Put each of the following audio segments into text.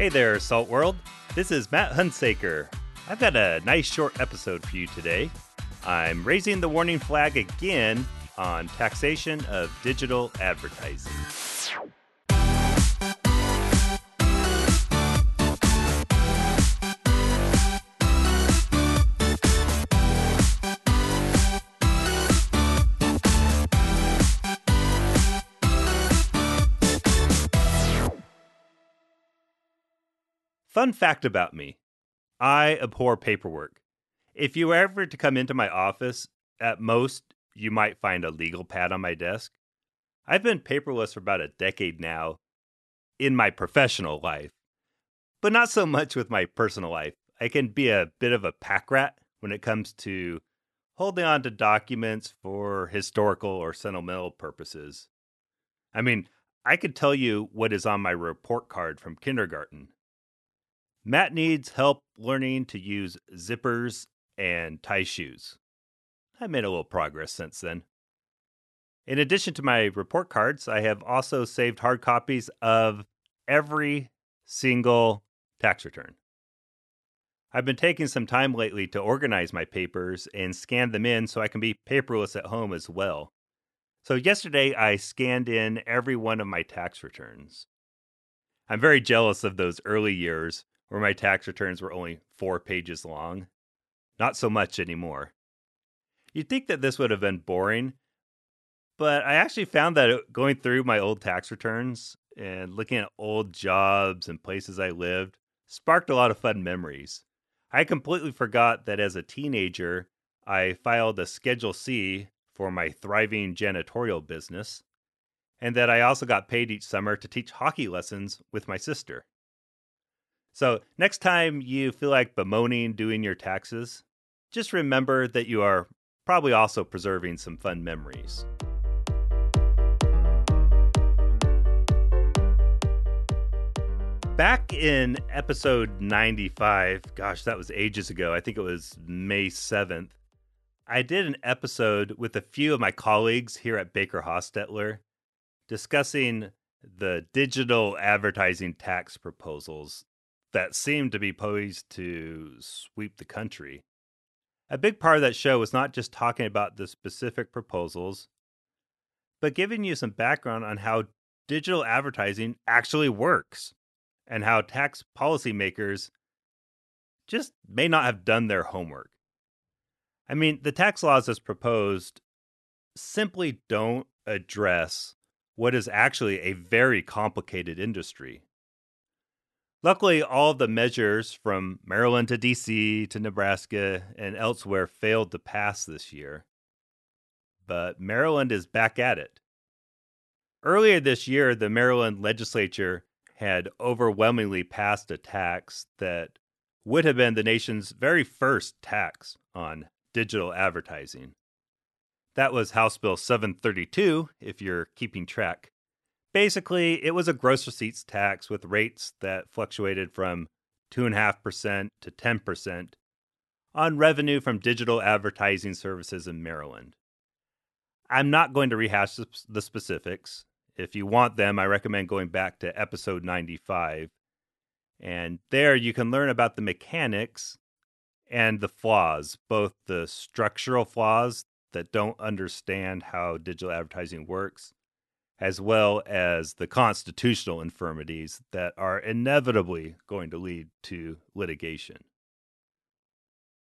Hey there, Salt World. This is Matt Hunsaker. I've got a nice short episode for you today. I'm raising the warning flag again on taxation of digital advertising. Fun fact about me I abhor paperwork. If you were ever to come into my office, at most, you might find a legal pad on my desk. I've been paperless for about a decade now in my professional life, but not so much with my personal life. I can be a bit of a pack rat when it comes to holding on to documents for historical or sentimental purposes. I mean, I could tell you what is on my report card from kindergarten. Matt needs help learning to use zippers and tie shoes. I made a little progress since then. In addition to my report cards, I have also saved hard copies of every single tax return. I've been taking some time lately to organize my papers and scan them in so I can be paperless at home as well. So, yesterday I scanned in every one of my tax returns. I'm very jealous of those early years where my tax returns were only four pages long. Not so much anymore. You'd think that this would have been boring, but I actually found that uh, going through my old tax returns and looking at old jobs and places I lived sparked a lot of fun memories. I completely forgot that as a teenager, I filed a Schedule C for my thriving janitorial business, and that I also got paid each summer to teach hockey lessons with my sister. So, next time you feel like bemoaning doing your taxes, just remember that you are probably also preserving some fun memories. Back in episode 95, gosh, that was ages ago. I think it was May 7th. I did an episode with a few of my colleagues here at BakerHostetler discussing the digital advertising tax proposals that seemed to be poised to sweep the country. A big part of that show was not just talking about the specific proposals, but giving you some background on how digital advertising actually works and how tax policymakers just may not have done their homework. I mean, the tax laws as proposed simply don't address what is actually a very complicated industry. Luckily, all the measures from Maryland to DC to Nebraska and elsewhere failed to pass this year. But Maryland is back at it. Earlier this year, the Maryland legislature had overwhelmingly passed a tax that would have been the nation's very first tax on digital advertising. That was House Bill 732, if you're keeping track. Basically, it was a gross receipts tax with rates that fluctuated from 2.5% to 10% on revenue from digital advertising services in Maryland. I'm not going to rehash the specifics. If you want them, I recommend going back to episode 95. And there you can learn about the mechanics and the flaws, both the structural flaws that don't understand how digital advertising works, as well as the constitutional infirmities that are inevitably going to lead to litigation.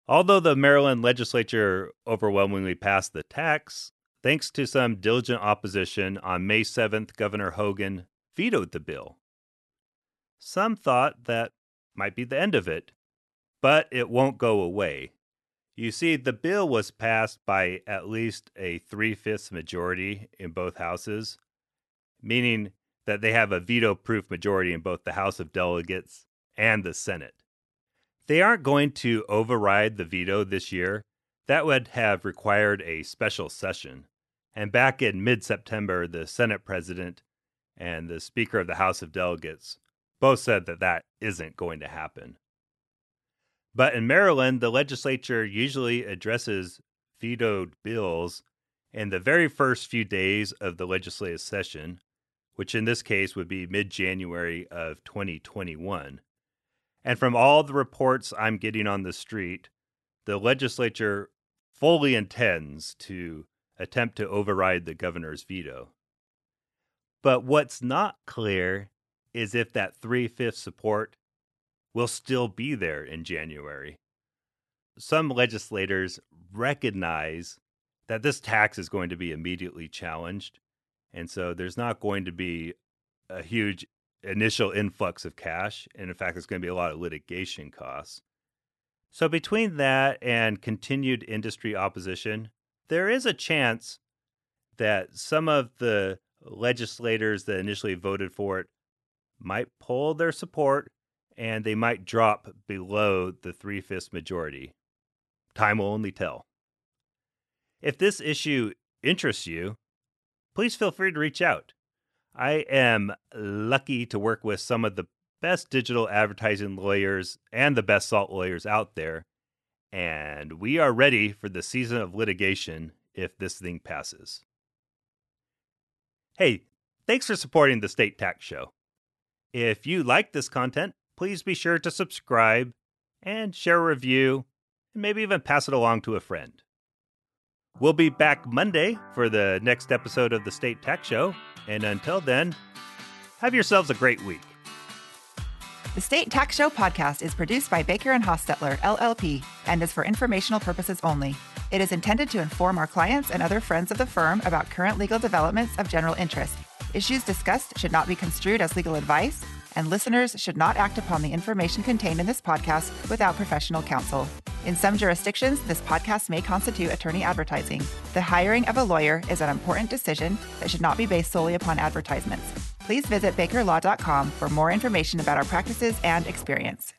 Although the Maryland legislature overwhelmingly passed the tax, thanks to some diligent opposition, on May 7th, Governor Hogan vetoed the bill. Some thought that might be the end of it, but it won't go away. You see, the bill was passed by at least a three fifths majority in both houses, meaning that they have a veto proof majority in both the House of Delegates and the Senate. They aren't going to override the veto this year. That would have required a special session. And back in mid September, the Senate president and the Speaker of the House of Delegates both said that that isn't going to happen. But in Maryland, the legislature usually addresses vetoed bills in the very first few days of the legislative session which in this case would be mid January of 2021. And from all the reports I'm getting on the street, the legislature fully intends to attempt to override the governor's veto. But what's not clear is if that three fifths support will still be there in January. Some legislators recognize that this tax is going to be immediately challenged. And so there's not going to be a huge initial influx of cash. And in fact, there's going to be a lot of litigation costs. So, between that and continued industry opposition, there is a chance that some of the legislators that initially voted for it might pull their support and they might drop below the three fifths majority. Time will only tell. If this issue interests you, please feel free to reach out. I am lucky to work with some of the best digital advertising lawyers and the best salt lawyers out there, and we are ready for the season of litigation if this thing passes. Hey, thanks for supporting the State Tax Show. If you like this content, please be sure to subscribe and share a review, and maybe even pass it along to a friend. We'll be back Monday for the next episode of the State Tax Show. And until then, have yourselves a great week. The State Tax Show podcast is produced by Baker and Hostetler, LLP, and is for informational purposes only. It is intended to inform our clients and other friends of the firm about current legal developments of general interest. Issues discussed should not be construed as legal advice, and listeners should not act upon the information contained in this podcast without professional counsel. In some jurisdictions, this podcast may constitute attorney advertising. The hiring of a lawyer is an important decision that should not be based solely upon advertisements. Please visit bakerlaw.com for more information about our practices and experience.